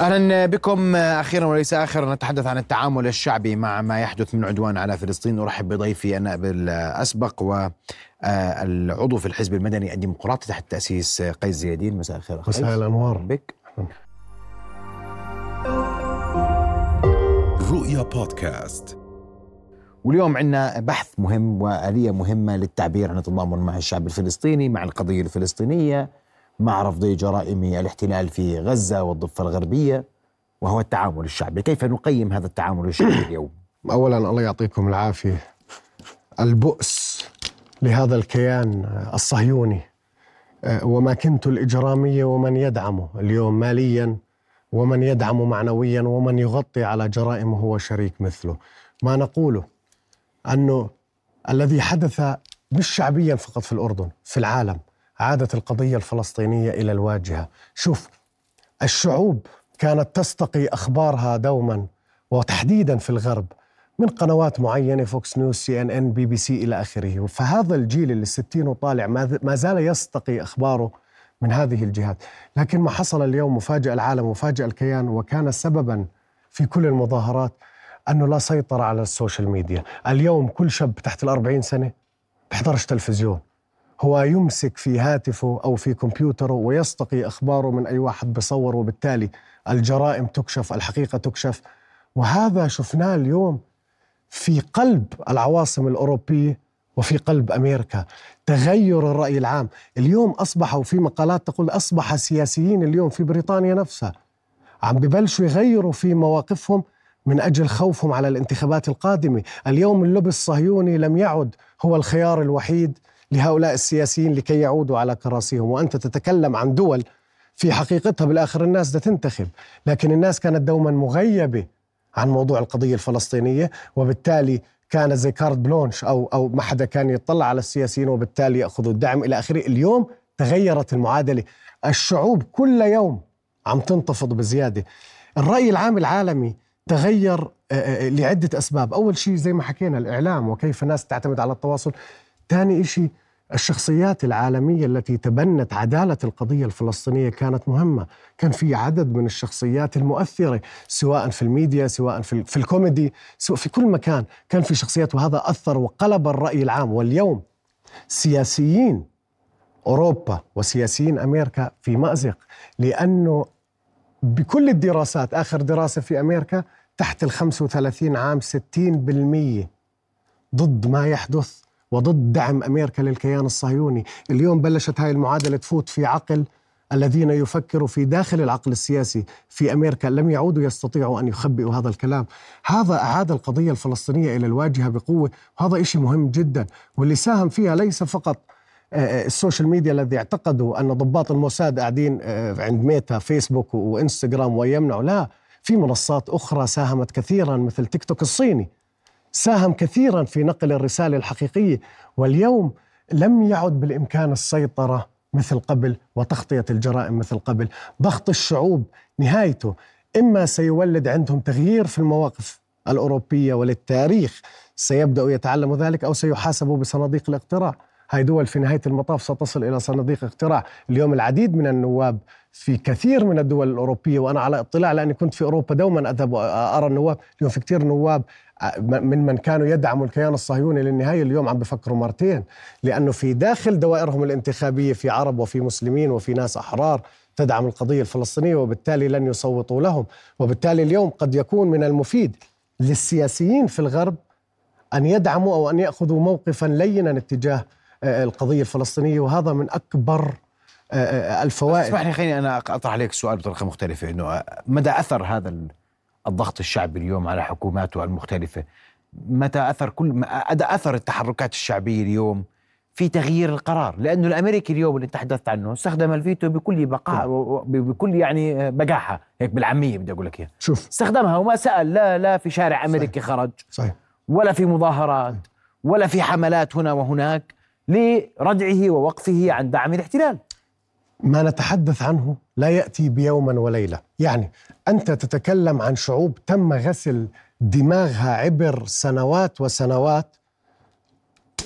أهلا بكم. أخيرا وليس اخرا نتحدث عن التعامل الشعبي مع ما يحدث من عدوان على فلسطين. ارحب بضيفي النائب الاسبق والعضو في الحزب المدني الديمقراطي تحت تأسيس قيس زيادين. مساء الخير مساء الأنوار. بك. رؤيا بودكاست. واليوم عندنا بحث مهم وآلية مهمة للتعبير عن التضامن مع الشعب الفلسطيني مع القضية الفلسطينية. مع رفض جرائم الاحتلال في غزة والضفة الغربية وهو التعامل الشعبي، كيف نقيم هذا التعامل الشعبي اليوم؟ اولا الله يعطيكم العافية. البؤس لهذا الكيان الصهيوني آه، وماكنته الإجرامية ومن يدعمه اليوم ماليا ومن يدعمه معنويا ومن يغطي على جرائمه هو شريك مثله. ما نقوله أنه الذي حدث مش شعبيا فقط في الأردن في العالم عادت القضية الفلسطينية إلى الواجهة. شوف الشعوب كانت تستقي أخبارها دوما وتحديدا في الغرب من قنوات معينة فوكس نيوز سي إن إن بي بي سي إلى آخره. فهذا الجيل اللي 60 وطالع ما زال يستقي أخباره من هذه الجهات. لكن ما حصل اليوم فاجأ العالم فاجأ الكيان وكان سببا في كل المظاهرات أنه لا سيطرة على ال social media. اليوم كل شاب تحت الأربعين سنة بيحضرش تلفزيون. هو يمسك في هاتفه أو في كمبيوتره ويستقي أخباره من أي واحد بصور وبالتالي الجرائم تكشف الحقيقة تكشف. وهذا شفناه اليوم في قلب العواصم الأوروبية وفي قلب أمريكا تغير الرأي العام. اليوم أصبحوا في مقالات تقول أصبح سياسيين اليوم في بريطانيا نفسها عم ببلشوا يغيروا في مواقفهم من أجل خوفهم على الانتخابات القادمة. اليوم اللبس الصهيوني لم يعد هو الخيار الوحيد. لهؤلاء السياسيين لكي يعودوا على كراسيهم وأنت تتكلم عن دول في حقيقتها بالآخر الناس تنتخب. لكن الناس كانت دوما مغيبة عن موضوع القضية الفلسطينية وبالتالي كان زي كارد بلونش أو, أو ما حدا كان يطلع على السياسيين وبالتالي يأخذوا الدعم إلى آخره. اليوم تغيرت المعادلة. الشعوب كل يوم عم تنتفض بزيادة. الرأي العام العالمي تغير آه، آه، لعدة أسباب. أول شيء زي ما حكينا الإعلام وكيف الناس تعتمد على التواصل. ثاني شيء الشخصيات العالمية التي تبنت عدالة القضية الفلسطينية كانت مهمة. كان في عدد من الشخصيات المؤثرة سواء في الميديا سواء في, في الكوميدي سواء في كل مكان كان في شخصيات وهذا أثر وقلب الرأي العام. واليوم سياسيين أوروبا وسياسيين أمريكا في مأزق لأنه بكل الدراسات آخر دراسة في أمريكا تحت ال 35 عام 60% ضد ما يحدث وضد دعم أمريكا للكيان الصهيوني، اليوم بلشت هاي المعادلة تفوت في عقل الذين يفكروا في داخل العقل السياسي في أمريكا لم يعودوا يستطيعوا أن يخبئوا هذا الكلام، هذا أعاد القضية الفلسطينية إلى الواجهة بقوة، وهذا شيء مهم جدا، واللي ساهم فيها ليس فقط آه، آه، ال social media الذي اعتقدوا أن ضباط الموساد قاعدين آه، عند ميتا فيسبوك وإنستغرام ويمنعوا. لا في منصات أخرى ساهمت كثيرا مثل تيك توك الصيني. ساهم كثيرا في نقل الرسالة الحقيقية واليوم لم يعد بالإمكان السيطرة مثل قبل وتغطية الجرائم مثل قبل. ضغط الشعوب نهايته إما سيولد عندهم تغيير في المواقف الأوروبية وللتاريخ سيبداوا يتعلموا ذلك أو سيحاسبوا بصناديق الاقتراع. هاي دول في نهاية المطاف ستصل إلى صناديق اقتراع. اليوم العديد من النواب في كثير من الدول الأوروبية وأنا على اطلاع لأني كنت في أوروبا دوما أذهب ارى النواب. اليوم في كثير نواب من من كانوا يدعموا الكيان الصهيوني للنهاية اليوم عم بفكروا مرتين. لأنه في داخل دوائرهم الانتخابية في عرب وفي مسلمين وفي ناس أحرار تدعم القضية الفلسطينية وبالتالي لن يصوتوا لهم. وبالتالي اليوم قد يكون من المفيد للسياسيين في الغرب أن يدعموا أو أن يأخذوا موقفا لينا اتجاه القضية الفلسطينية وهذا من أكبر آه، آه، الفوائد. اسمح لي خليني أنا اطرح عليك السؤال بطريقة مختلفة إنه مدى أثر هذا الضغط الشعبي اليوم على حكوماته المختلفة؟ متى أثر كل مدى أثر التحركات الشعبية اليوم في تغيير القرار؟ لأنه الأمريكي اليوم اللي تحدثت عنه استخدم الفيتو بكل بقاء بكل يعني بجاحه هيك بالعامية بدي أقول لك إياها. شوف. استخدمها وما سأل لا لا في شارع أمريكي صحيح. خرج صحيح. ولا في مظاهرات ولا في حملات هنا وهناك. لردعه ووقفه عن دعم الاحتلال. ما نتحدث عنه لا يأتي بيوما وليلة، يعني أنت تتكلم عن شعوب تم غسل دماغها عبر سنوات وسنوات.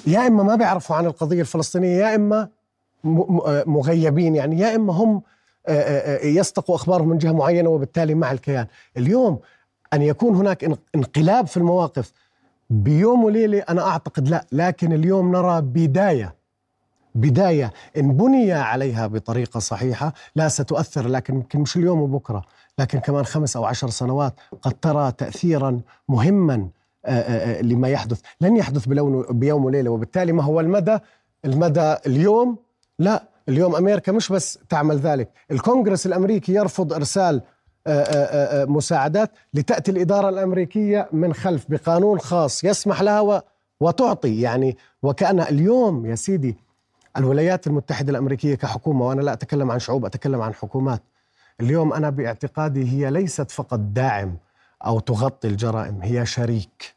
يا إما ما بيعرفوا عن القضية الفلسطينية يا إما مغيبين. يعني يا إما هم آه، آه، يستقوا أخبارهم من جهة معينة وبالتالي مع الكيان. اليوم أن يكون هناك إن- انقلاب في المواقف بيوم وليلة أنا أعتقد لا لكن اليوم نرى بداية بداية إن بني عليها بطريقة صحيحة لا ستؤثر لكن يمكن مش اليوم وبكرة لكن كمان خمس أو عشر سنوات قد ترى تاثيرا مهما آه، آه، آه، لما يحدث. لن يحدث بلون بيوم وليلة وبالتالي ما هو المدى؟ المدى اليوم؟ لا اليوم أمريكا مش بس تعمل ذلك. الكونغرس الأمريكي يرفض إرسال مساعدات لتأتي الإدارة الأمريكية من خلف بقانون خاص يسمح لها وتعطي. يعني وكأن اليوم يا سيدي الولايات المتحدة الأمريكية كحكومة وأنا لا أتكلم عن شعوب أتكلم عن حكومات. اليوم أنا باعتقادي هي ليست فقط داعم أو تغطي الجرائم هي شريك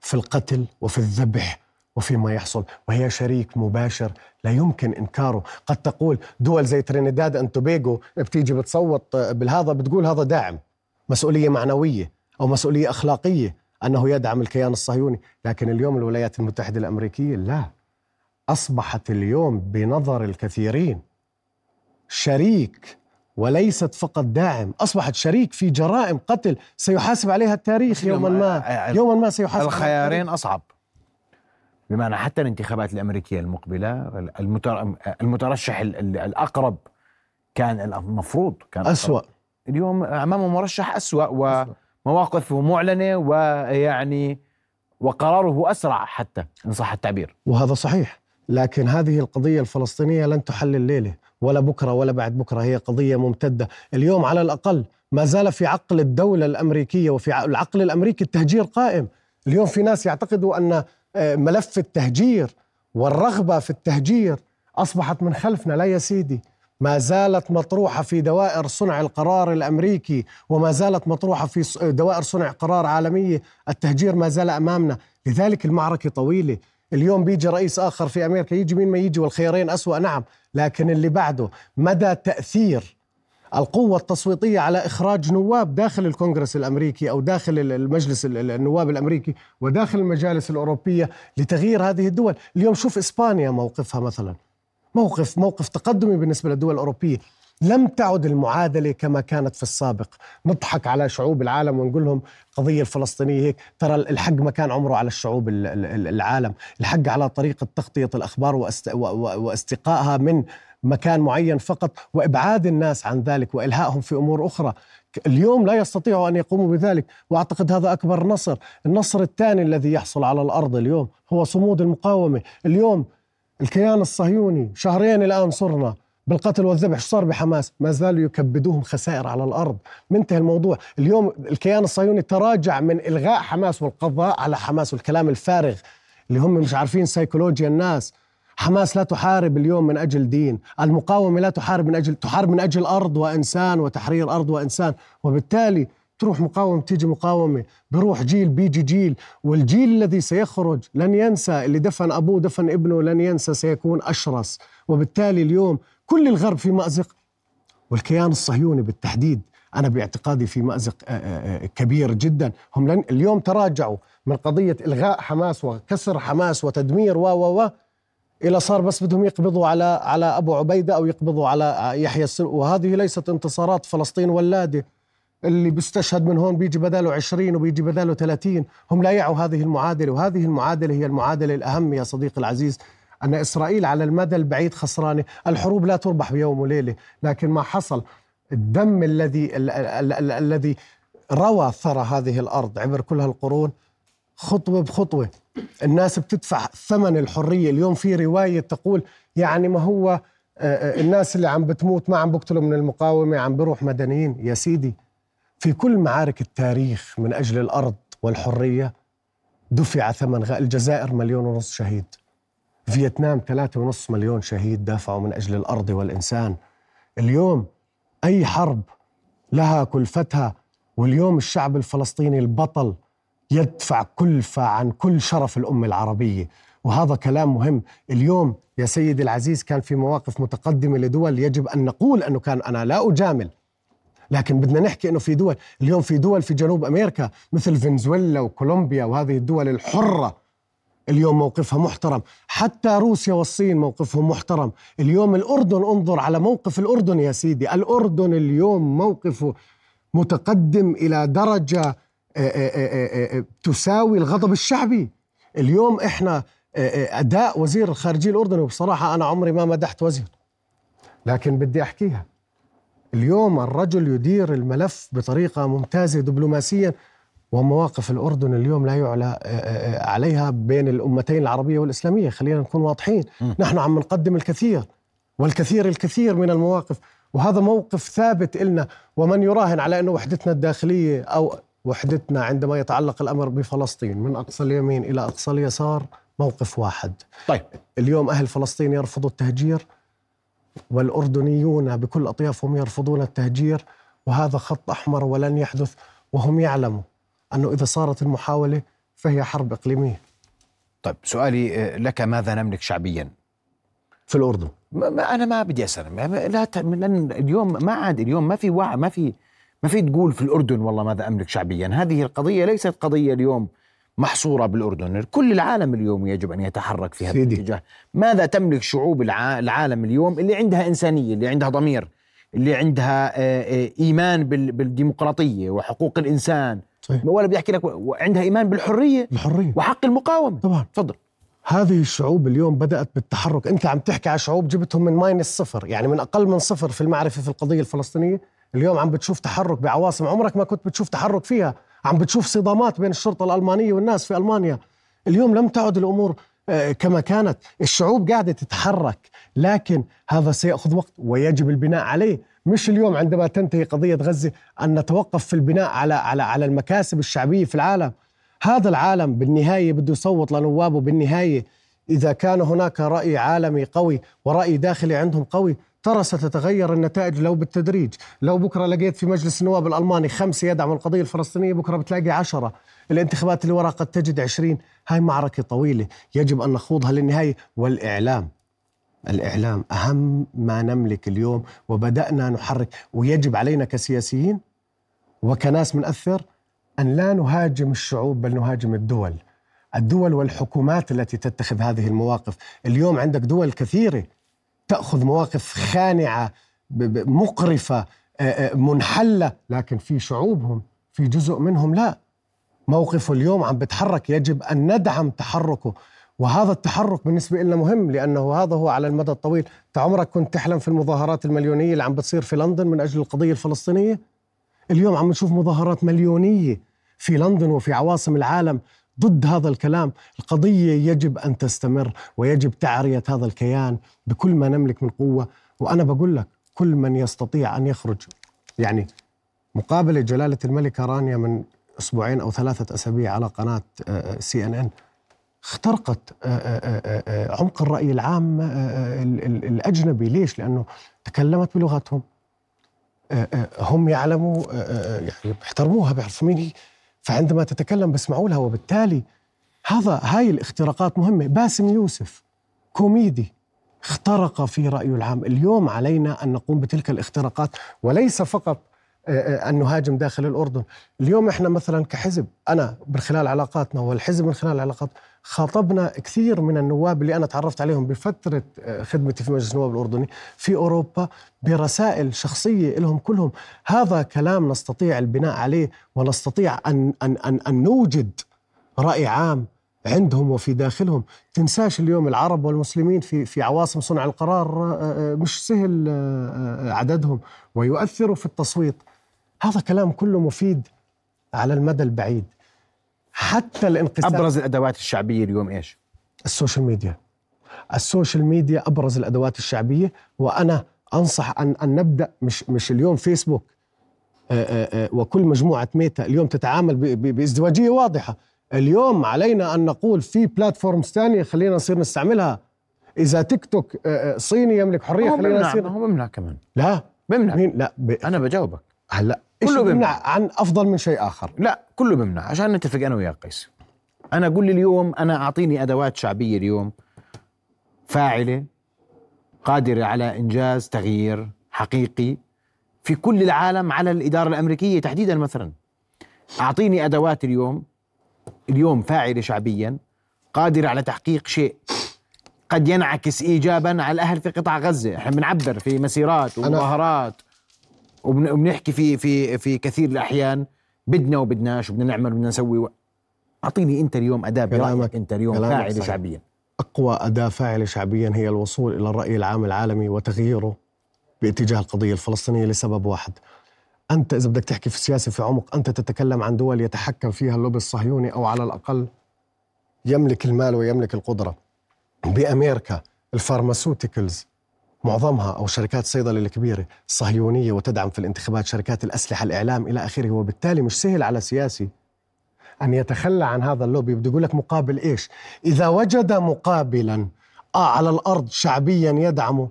في القتل وفي الذبح وفيما يحصل وهي شريك مباشر لا يمكن إنكاره. قد تقول دول زي ترينيداد ان توبيغو بتيجي بتصوت بالهذا بتقول هذا داعم مسؤولية معنوية أو مسؤولية أخلاقية أنه يدعم الكيان الصهيوني. لكن اليوم الولايات المتحدة الأمريكية لا. أصبحت اليوم بنظر الكثيرين شريك وليست فقط داعم أصبحت شريك في جرائم قتل سيحاسب عليها التاريخ يوما ما. يوما ما سيحاسب الخيارين أصعب. بمعنى حتى الانتخابات الأمريكية المقبلة المتر... المترشح ال- ال- الأقرب كان المفروض كان. أسوأ. اليوم أمامه مرشح أسوأ ومواقفه معلنة ويعني وقراره أسرع حتى إن صح التعبير. وهذا صحيح. لكن هذه القضية الفلسطينية لن تحل الليلة ولا بكرة ولا بعد بكرة. هي قضية ممتدة. اليوم على الأقل ما زال في عقل الدولة الأمريكية وفي العقل الأمريكي التهجير قائم. اليوم في ناس يعتقدوا أن آه، ملف التهجير والرغبة في التهجير أصبحت من خلفنا. لا يا سيدي ما زالت مطروحة في دوائر صنع القرار الأمريكي وما زالت مطروحة في ص- دوائر صنع قرار عالمية التهجير ما زال أمامنا. لذلك المعركة طويلة. اليوم بيجي رئيس آخر في أمريكا يجي مين ما يجي والخيارين أسوأ. نعم لكن اللي بعده مدى تأثير القوة التصويتية على إخراج نواب داخل الكونغرس الأمريكي أو داخل المجلس ال- النواب الأمريكي وداخل المجالس الأوروبية لتغيير هذه الدول. اليوم شوف إسبانيا موقفها مثلا. موقف موقف تقدمي بالنسبة للدول الأوروبية. لم تعد المعادلة كما كانت في السابق. نضحك على شعوب العالم ونقول لهم قضية الفلسطينية هيك ترى الحق ما كان عمره على الشعوب ال- ال- العالم. الحق على طريقة تغطية الأخبار واستقائها من مكان معين فقط وإبعاد الناس عن ذلك وإلهائهم في أمور أخرى. اليوم لا يستطيعوا أن يقوموا بذلك وأعتقد هذا أكبر نصر. النصر الثاني الذي يحصل على الأرض اليوم هو صمود المقاومة. اليوم الكيان الصهيوني شهرين الآن صرنا. بالقتل والذبح شو صار بحماس؟ ما زالوا يكبدوهم خسائر على الأرض. منتهي الموضوع. اليوم الكيان الصهيوني تراجع من إلغاء حماس والقضاء على حماس والكلام الفارغ اللي هم مش عارفين سيكولوجيا الناس. حماس لا تحارب اليوم من أجل دين، المقاومة لا تحارب من أجل تحارب من أجل أرض وإنسان وتحرير أرض وإنسان، وبالتالي تروح مقاومه تيجي مقاومة، بروح جيل بيجي جيل، والجيل الذي سيخرج لن ينسى اللي دفن أبوه دفن ابنه لن ينسى سيكون أشرس، وبالتالي اليوم كل الغرب في مأزق والكيان الصهيوني بالتحديد أنا باعتقادي في مأزق آه، آه، آه، كبير جدا. هم لن اليوم تراجعوا من قضية إلغاء حماس وكسر حماس وتدمير و و و إلى صار بس بدهم يقبضوا على على أبو عبيدة أو يقبضوا على يحيى السن وهذه ليست انتصارات فلسطين ولاده اللي بيستشهد من هون بيجي بداله 20 وبيجي بداله 30 هم لا يعوا هذه المعادلة وهذه المعادلة هي المعادلة الأهم يا صديقي العزيز. أن إسرائيل على المدى البعيد خسرانة، الحروب لا تربح بيوم وليلة، لكن ما حصل. الدم الذي ال- ال- ال- الذي روى ثرى هذه الأرض عبر كل هالقرون خطوة بخطوة. الناس بتدفع ثمن الحرية، اليوم في رواية تقول يعني ما هو آه، آه، الناس اللي عم بتموت ما عم بقتلوا من المقاومة عم بروح مدنيين، يا سيدي في كل معارك التاريخ من أجل الأرض والحرية دفع ثمن. الجزائر مليون ونص شهيد. فيتنام ثلاثة ونص مليون شهيد دافعوا من أجل الأرض والإنسان. اليوم أي حرب لها كلفتها واليوم الشعب الفلسطيني البطل يدفع كلفة عن كل شرف الأمة العربية. وهذا كلام مهم. اليوم يا سيدي العزيز كان في مواقف متقدمة لدول يجب أن نقول أنه كان أنا لا أجامل. لكن بدنا نحكي إنه في دول اليوم في دول في جنوب أمريكا مثل فنزويلا وكولومبيا وهذه الدول الحرة اليوم موقفها محترم. حتى روسيا والصين موقفهم محترم. اليوم الأردن انظر على موقف الأردن يا سيدي. الأردن اليوم موقفه متقدم إلى درجة آه، آه، آه، تساوي الغضب الشعبي. اليوم إحنا أداء وزير الخارجية الأردني وبصراحة أنا عمري ما مدحت وزير. لكن بدي أحكيها. اليوم الرجل يدير الملف بطريقة ممتازة دبلوماسيا. ومواقف الأردن اليوم لا يعلى آه، آه، آه، عليها بين الأمتين العربية والإسلامية. خلينا نكون واضحين. م. نحن عم نقدم الكثير والكثير الكثير من المواقف. وهذا موقف ثابت إلنا. ومن يراهن على أنه وحدتنا الداخلية أو وحدتنا عندما يتعلق الأمر بفلسطين من أقصى اليمين إلى أقصى اليسار موقف واحد. طيب. اليوم أهل فلسطين يرفضوا التهجير والأردنيون بكل أطيافهم يرفضون التهجير وهذا خط أحمر ولن يحدث وهم يعلموا. أنه إذا صارت المحاولة فهي حرب إقليمية. طيب سؤالي آه، لك ماذا نملك شعبيا؟ في الأردن. ما أنا ما بدي أسأل. لا لأن اليوم ما عاد اليوم ما في وعي ما في ما في تقول في الأردن والله ماذا أملك شعبيا. هذه القضية ليست قضية اليوم محصورة بالأردن. كل العالم اليوم يجب أن يتحرك في هذا الاتجاه. ماذا تملك شعوب العالم اليوم اللي عندها إنسانية اللي عندها ضمير اللي عندها آه، آه، إيمان بالديمقراطية وحقوق الإنسان صحيح. ولا بيحكي لك عندها إيمان بالحرية الحريه وحق المقاومة. طبعا. تفضل. هذه الشعوب اليوم بدأت بالتحرك. أنت عم تحكي على شعوب جبتهم من ماينس صفر يعني من أقل من صفر في المعرفة في القضية الفلسطينية. اليوم عم بتشوف تحرك بعواصم. عمرك ما كنت بتشوف تحرك فيها. عم بتشوف صدامات بين الشرطة الألمانية والناس في ألمانيا. اليوم لم تعد الأمور آه، كما كانت. الشعوب قاعدة تتحرك لكن هذا سيأخذ وقت ويجب البناء عليه. مش اليوم عندما تنتهي قضية غزة أن نتوقف في البناء على على على المكاسب الشعبية في العالم. هذا العالم بالنهاية بده يصوت لنوابه بالنهاية إذا كان هناك رأي عالمي قوي ورأي داخلي عندهم قوي ترى ستتغير النتائج لو بالتدريج. لو بكرة لقيت في مجلس النواب الألماني خمسة يدعموا القضية الفلسطينية بكرة بتلاقي عشرة. الانتخابات اللي وراء قد تجد عشرين. هاي معركة طويلة يجب أن نخوضها للنهاية والإعلام. الإعلام أهم ما نملك اليوم وبدأنا نحرك ويجب علينا كسياسيين وكناس منأثر أن لا نهاجم الشعوب بل نهاجم الدول. الدول والحكومات التي تتخذ هذه المواقف. اليوم عندك دول كثيرة تأخذ مواقف خانعة مقرفة منحلة لكن في شعوبهم في جزء منهم لا. موقفه اليوم عم بتحرك يجب أن ندعم تحركه. وهذا التحرك بالنسبة لنا مهم لأنه هذا هو على المدى الطويل. أنت عمرك كنت تحلم في المظاهرات المليونية اللي عم بتصير في لندن من أجل القضية الفلسطينية؟ اليوم عم نشوف مظاهرات مليونية في لندن وفي عواصم العالم ضد هذا الكلام. القضية يجب أن تستمر ويجب تعرية هذا الكيان بكل ما نملك من قوة. وأنا بقول لك كل من يستطيع أن يخرج يعني مقابلة جلالة الملكة رانيا من أسبوعين أو ثلاثة أسابيع على قناة سي إن إن اخترقت آه، آه، آه، عمق الرأي العام الأجنبي. ليش؟ لأنه تكلمت بلغتهم هم يعلموا يعني بيحترموها بيعرفوا مين هي. فعندما تتكلم بيسمعوا لها وبالتالي هذا هاي الاختراقات مهمة. باسم يوسف كوميدي اخترق في رأيه العام. اليوم علينا أن نقوم بتلك الاختراقات وليس فقط أن نهاجم داخل الأردن. اليوم إحنا مثلا كحزب أنا من خلال علاقاتنا والحزب من خلال العلاقات خاطبنا كثير من النواب اللي أنا تعرفت عليهم بفترة آه، خدمتي في مجلس النواب الأردني في أوروبا برسائل شخصية لهم كلهم. هذا كلام نستطيع البناء عليه ونستطيع أن, أن, أن, أن نوجد رأي عام عندهم وفي داخلهم. تنساش اليوم العرب والمسلمين في في عواصم صنع القرار آه، آه، مش سهل عددهم. ويؤثروا في التصويت. هذا كلام كله مفيد على المدى البعيد. حتى الانقسام أبرز الأدوات الشعبية اليوم إيش؟ ال social media. ال social media أبرز الأدوات الشعبية وأنا أنصح ان أن نبدأ مش مش اليوم فيسبوك آه، آه، آه، وكل مجموعة ميتا اليوم تتعامل بازدواجية واضحة. اليوم علينا أن نقول في platforms ثانية خلينا نصير نستعملها. إذا تيك توك صيني يملك حرية خلينا نصير هو ممنع كمان. لا. ممنع. مين؟ لا ب... أنا بجاوبك. هلأ كله بيمنع عن أفضل من شيء آخر. لا كله بيمنع. عشان نتفق أنا وياك قيس. أنا أقول لي اليوم أنا أعطيني أدوات شعبية اليوم فاعلة قادرة على إنجاز تغيير حقيقي في كل العالم على الإدارة الأمريكية تحديدا مثلا. أعطيني أدوات اليوم اليوم فاعلة شعبيا قادرة على تحقيق شيء قد ينعكس إيجابا على الأهل في قطاع غزة. إحنا بنعبر في مسيرات ومظاهرات. وبنحكي في في في كثير الأحيان بدنا وبدناش وبدنا نعمل وبدنا نسوي أعطيني أنت اليوم أداة برأيك كلامك- أنت اليوم صحيح. شعبيا. أقوى أداة فاعلة شعبيا هي الوصول إلى الرأي العام العالمي وتغييره باتجاه القضية الفلسطينية لسبب واحد. أنت إذا بدك تحكي في السياسة في عمق أنت تتكلم عن دول يتحكم فيها اللوبي الصهيوني أو على الأقل يملك المال ويملك القدرة. بأمريكا ال pharmaceuticals معظمها أو شركات الصيدلة الكبيرة صهيونية وتدعم في الانتخابات شركات الأسلحة الإعلام إلى آخره وبالتالي مش سهل على سياسي أن يتخلى عن هذا اللوبي. بده يقول لك مقابل إيش؟ إذا وجد مقابلا آه على الأرض شعبيا يدعمه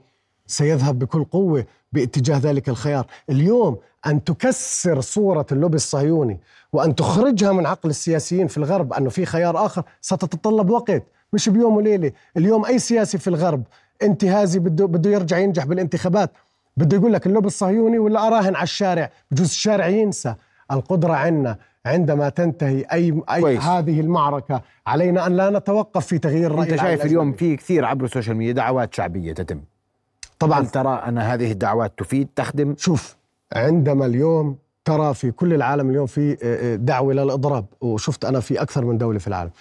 سيذهب بكل قوة باتجاه ذلك الخيار. اليوم أن تكسر صورة اللوبي الصهيوني وأن تخرجها من عقل السياسيين في الغرب أنه في خيار آخر ستتطلب وقت مش بيوم وليلة. اليوم أي سياسي في الغرب انتهازي بده بده يرجع ينجح بالانتخابات. بده يقول لك اللوبي الصهيوني ولا أراهن على الشارع؟ بجوز الشارع ينسى. القدرة عندنا. عندما تنتهي أي, أي كويس. هذه المعركة علينا أن لا نتوقف في تغيير أنت العام شايف اليوم. في كثير عبر ال social media دعوات شعبية تتم. طبعا. هل ترى أن هذه الدعوات تفيد تخدم؟ شوف عندما اليوم ترى في كل العالم اليوم في آه، آه، دعوة للإضراب وشفت أنا في أكثر من دولة في العالم.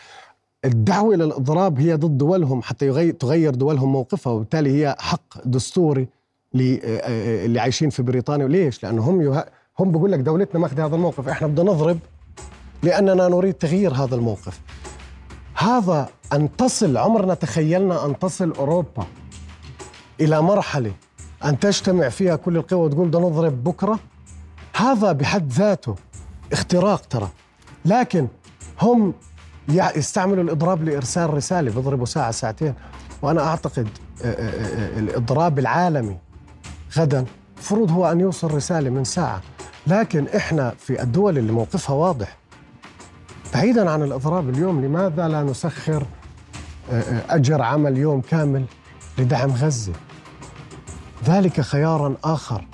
الدعوة للإضراب هي ضد دولهم حتى تغير دولهم موقفها وبالتالي هي حق دستوري آه، آه، اللي عايشين في بريطانيا. ليش؟ لأنه هم يه... هم بقول لك دولتنا ماخذة هذا الموقف إحنا بدنا نضرب لأننا نريد تغيير هذا الموقف. هذا أن تصل عمرنا تخيلنا أن تصل أوروبا إلى مرحلة أن تجتمع فيها كل القوى وتقول بدنا نضرب بكرة هذا بحد ذاته اختراق ترى. لكن هم يستعملوا الإضراب لإرسال رسالة بيضربوا ساعة ساعتين. وأنا أعتقد آه، آه، آه، الإضراب العالمي غدا. المفروض هو أن يوصل رسالة من ساعة. لكن إحنا في الدول اللي موقفها واضح. بعيدا عن الإضراب اليوم لماذا لا نسخر أجر عمل يوم كامل لدعم غزة؟ ذلك خيارا آخر.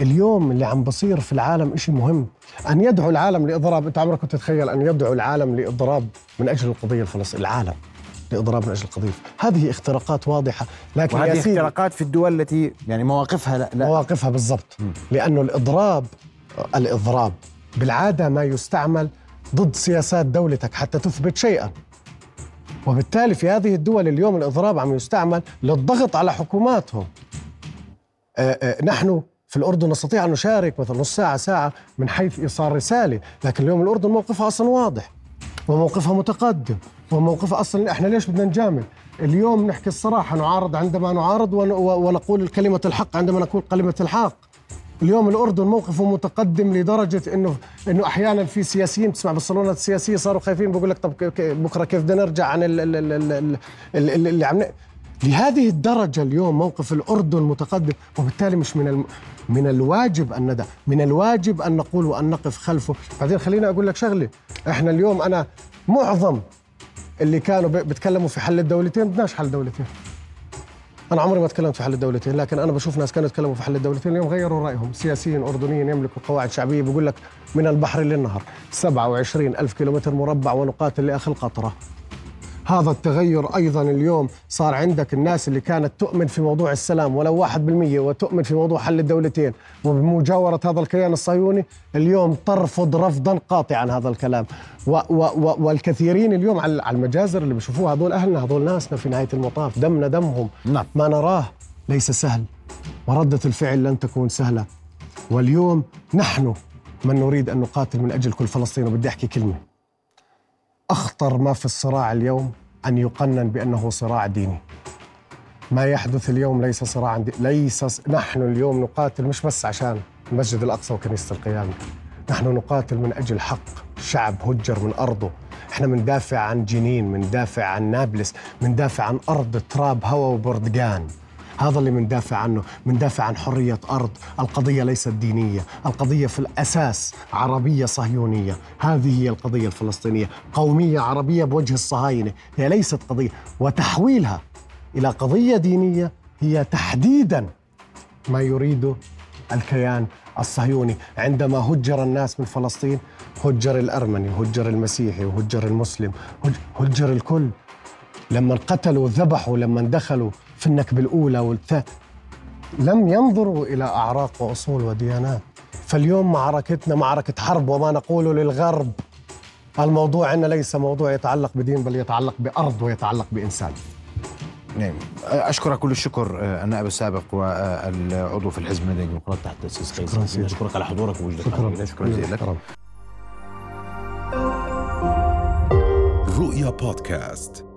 اليوم اللي عم بصير في العالم إشي مهم أن يدعو العالم لإضراب. أنت عمرك كنت تتخيل أن يدعو العالم لإضراب من أجل القضية الفلسطينية؟ العالم لإضراب من أجل القضية. هذه اختراقات واضحة لكن وهذه يا سيدي اختراقات في الدول التي يعني مواقفها لا, لا. مواقفها بالضبط. لأنه الإضراب الإضراب بالعادة ما يستعمل ضد سياسات دولتك حتى تثبت شيئا. وبالتالي في هذه الدول اليوم الإضراب عم يستعمل للضغط على حكوماتهم. آه، آه، نحن في الأردن نستطيع أن نشارك مثلا نص ساعة ساعة من حيث إيصال رسالة لكن اليوم الأردن موقفها أصلا واضح وموقفها متقدم وموقفها أصلا إحنا ليش بدنا نجامل؟ اليوم نحكي الصراحة نعارض عندما نعارض ونقول كلمة الحق عندما نقول كلمة الحق. اليوم الأردن موقفه متقدم لدرجة إنه إنه أحيانا في سياسيين بتسمع بالصالونات السياسية صاروا خايفين بقول لك طب بكرة كيف بدنا نرجع عن ال- ال- ال- ال- ال- ال- اللي عم لهذه الدرجة اليوم موقف الأردن متقدم وبالتالي مش من الم... من الواجب أن ندع من الواجب أن نقول وأن نقف خلفه. بعدين خليني أقول لك شغلة إحنا اليوم أنا معظم اللي كانوا بيتكلموا في حل الدولتين بدناش حل دولتين. أنا عمري ما تكلمت في حل الدولتين لكن أنا بشوف ناس كانوا يتكلموا في حل الدولتين اليوم غيروا رأيهم. سياسيين أردنيين يملكوا قواعد شعبية بيقول لك من البحر للنهر. 27 ألف كيلومتر مربع ونقاتل لأخي القطرة. هذا التغير أيضا اليوم صار عندك الناس اللي كانت تؤمن في موضوع السلام ولو واحد بالمية وتؤمن في موضوع حل الدولتين وبمجاورة هذا الكيان الصهيوني اليوم ترفض رفضا قاطعا هذا الكلام. و و و والكثيرين اليوم على على المجازر اللي بيشوفوها هذول أهلنا هذول ناسنا في نهاية المطاف دمنا دمهم. نعم. ما نراه ليس سهل. وردة الفعل لن تكون سهلة. واليوم نحن من نريد أن نقاتل من أجل كل فلسطين وبدي أحكي كلمة. أخطر ما في الصراع اليوم أن يقنن بأنه صراع ديني. ما يحدث اليوم ليس صراعا دي... ليس س- نحن اليوم نقاتل مش بس عشان المسجد الأقصى وكنيسة القيامة. نحن نقاتل من أجل حق شعب هجر من أرضه. إحنا مندافع عن جنين مندافع عن نابلس مندافع عن أرض تراب هوا وبردقان هذا اللي مندافع عنه مندافع عن حرية أرض القضية ليست دينية القضية في الأساس عربية صهيونية هذه هي القضية الفلسطينية قومية عربية بوجه الصهاينة هي ليست قضية وتحويلها إلى قضية دينية هي تحديدا ما يريده الكيان الصهيوني. عندما هجر الناس من فلسطين هجر الأرمني وهجر المسيحي وهجر المسلم هج- هجر الكل. لما قتلوا ذبحوا لما دخلوا في النكبة الأولى والثانية لم ينظروا إلى أعراق وأصول وديانات. فاليوم معركتنا معركة حرب وما نقول للغرب. الموضوع عندنا ليس موضوع يتعلق بدين بل يتعلق بأرض ويتعلق بإنسان. نعم. أشكرك كل الشكر آه، النائب السابق والعضو في الحزب المدني الديمقراطي تحت تاسيس شكراً قيس. أشكرك على حضورك ووجودك شكرا. شكرا جزيلا. رؤيا بودكاست.